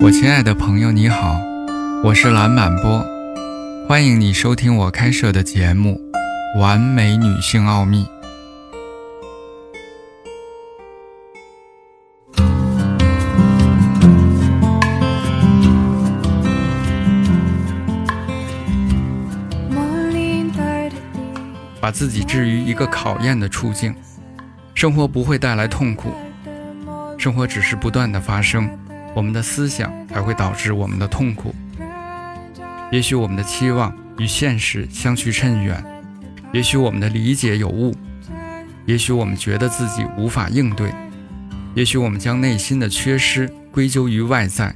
我亲爱的朋友，你好，我是蓝满波，欢迎你收听我开设的节目《完美女性奥秘》。把自己置于一个考验的处境，生活不会带来痛苦，生活只是不断的发生。我们的思想才会导致我们的痛苦。也许我们的期望与现实相去甚远，也许我们的理解有误，也许我们觉得自己无法应对，也许我们将内心的缺失归咎于外在。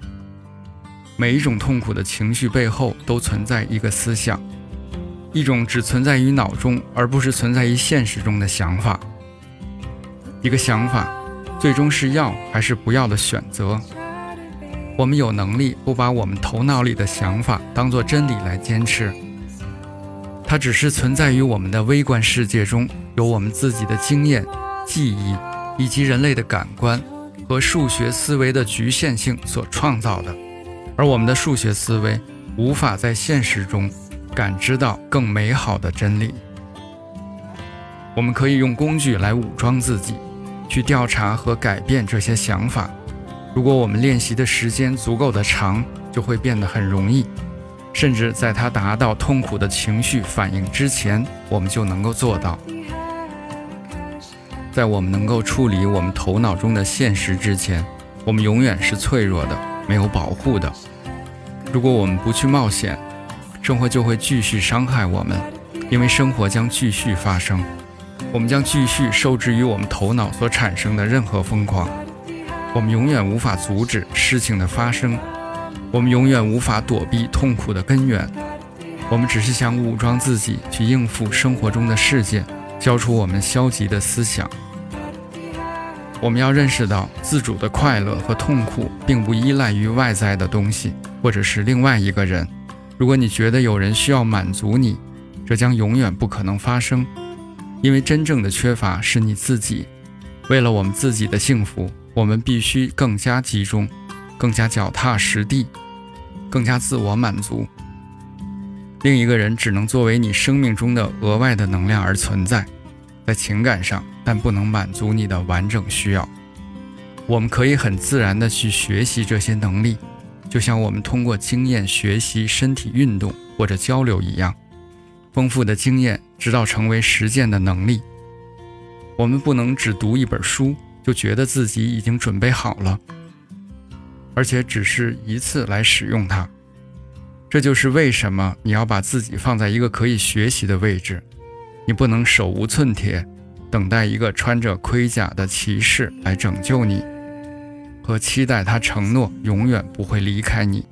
每一种痛苦的情绪背后都存在一个思想，一种只存在于脑中而不是存在于现实中的想法。一个想法，最终是要还是不要的选择。我们有能力不把我们头脑里的想法当作真理来坚持，它只是存在于我们的微观世界中，由我们自己的经验、记忆以及人类的感官和数学思维的局限性所创造的。而我们的数学思维无法在现实中感知到更美好的真理。我们可以用工具来武装自己，去调查和改变这些想法。如果我们练习的时间足够的长，就会变得很容易，甚至在它达到痛苦的情绪反应之前，我们就能够做到。在我们能够处理我们头脑中的现实之前，我们永远是脆弱的，没有保护的。如果我们不去冒险，生活就会继续伤害我们，因为生活将继续发生，我们将继续受制于我们头脑所产生的任何疯狂。我们永远无法阻止事情的发生，我们永远无法躲避痛苦的根源。我们只是想武装自己去应付生活中的事件，消除我们消极的思想。我们要认识到，自主的快乐和痛苦并不依赖于外在的东西，或者是另外一个人。如果你觉得有人需要满足你，这将永远不可能发生，因为真正的缺乏是你自己。为了我们自己的幸福。我们必须更加集中，更加脚踏实地，更加自我满足。另一个人只能作为你生命中的额外的能量而存在，在情感上，但不能满足你的完整需要。我们可以很自然地去学习这些能力，就像我们通过经验学习身体运动或者交流一样。丰富的经验直到成为实践的能力。我们不能只读一本书。就觉得自己已经准备好了，而且只是一次来使用它。这就是为什么你要把自己放在一个可以学习的位置。你不能手无寸铁，等待一个穿着盔甲的骑士来拯救你，和期待他承诺永远不会离开你。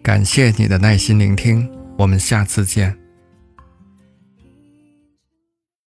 感谢你的耐心聆听，我们下次见。